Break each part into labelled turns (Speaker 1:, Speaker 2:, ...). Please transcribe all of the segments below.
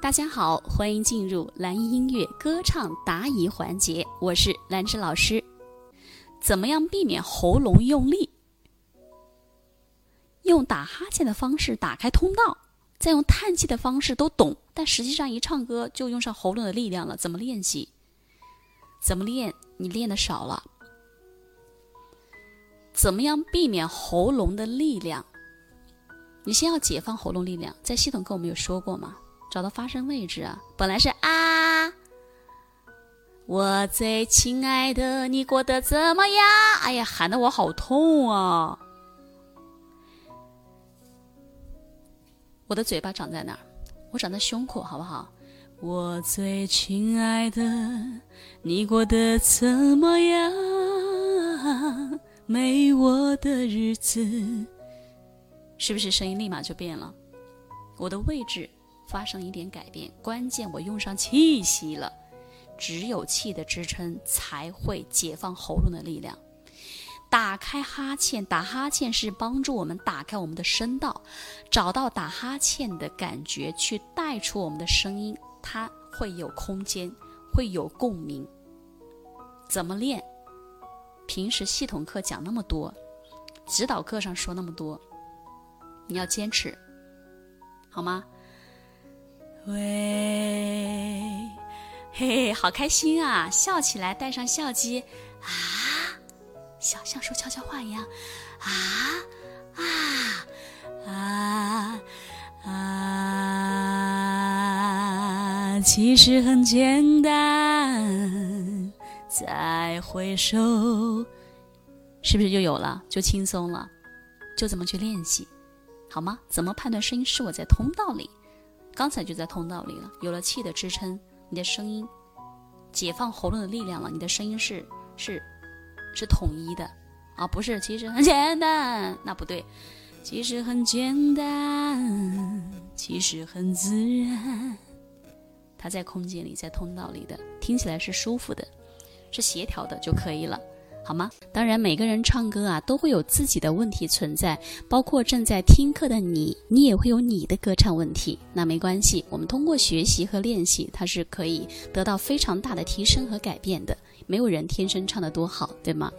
Speaker 1: 大家好，欢迎进入蓝音音乐歌唱答疑环节，我是兰芝老师。怎么样避免喉咙用力？用打哈欠的方式打开通道，再用叹气的方式都懂，但实际上一唱歌就用上喉咙的力量了。怎么练习？怎么练？你练的少了。怎么样避免喉咙的力量？你先要解放喉咙力量，在系统课我们有说过吗？找到发声位置啊，本来是啊，我最亲爱的，你过得怎么样？哎呀，喊得我好痛啊！我的嘴巴长在哪儿？我长在胸口，好不好？我最亲爱的，你过得怎么样？没我的日子，是不是声音立马就变了？我的位置发生一点改变，关键我用上气息了。只有气的支撑，才会解放喉咙的力量。打开哈欠，打哈欠是帮助我们打开我们的声道，找到打哈欠的感觉，去带出我们的声音，它会有空间，会有共鸣。怎么练？平时系统课讲那么多，指导课上说那么多，你要坚持，好吗？喂，嘿嘿，好开心啊！笑起来，带上笑肌啊，小像说悄悄话一样啊啊啊啊！其实很简单。再回首，是不是就有了？就轻松了？就怎么去练习，好吗？怎么判断声音是我在通道里？刚才就在通道里了，有了气的支撑，你的声音解放喉咙的力量了，你的声音是是是统一的啊，不是？其实很简单，那不对，其实很简单，其实很自然，它在空间里，在通道里的，听起来是舒服的。是协调的就可以了，好吗？当然，每个人唱歌啊都会有自己的问题存在，包括正在听课的你，你也会有你的歌唱问题。那没关系，我们通过学习和练习，它是可以得到非常大的提升和改变的。没有人天生唱得多好，对吗？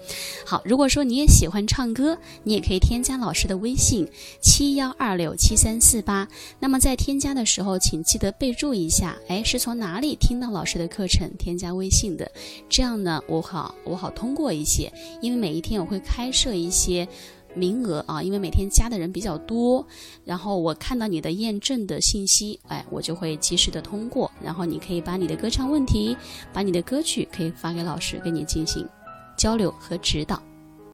Speaker 1: 好，如果说你也喜欢唱歌，你也可以添加老师的微信七幺二六七三四八。那么在添加的时候，请记得备注一下，哎，是从哪里听到老师的课程添加微信的？这样呢，我好我好通过一些，因为每一天我会开设一些。名额啊，因为每天加的人比较多，然后我看到你的验证的信息，哎，我就会及时的通过，然后你可以把你的歌唱问题，把你的歌曲可以发给老师，跟你进行交流和指导。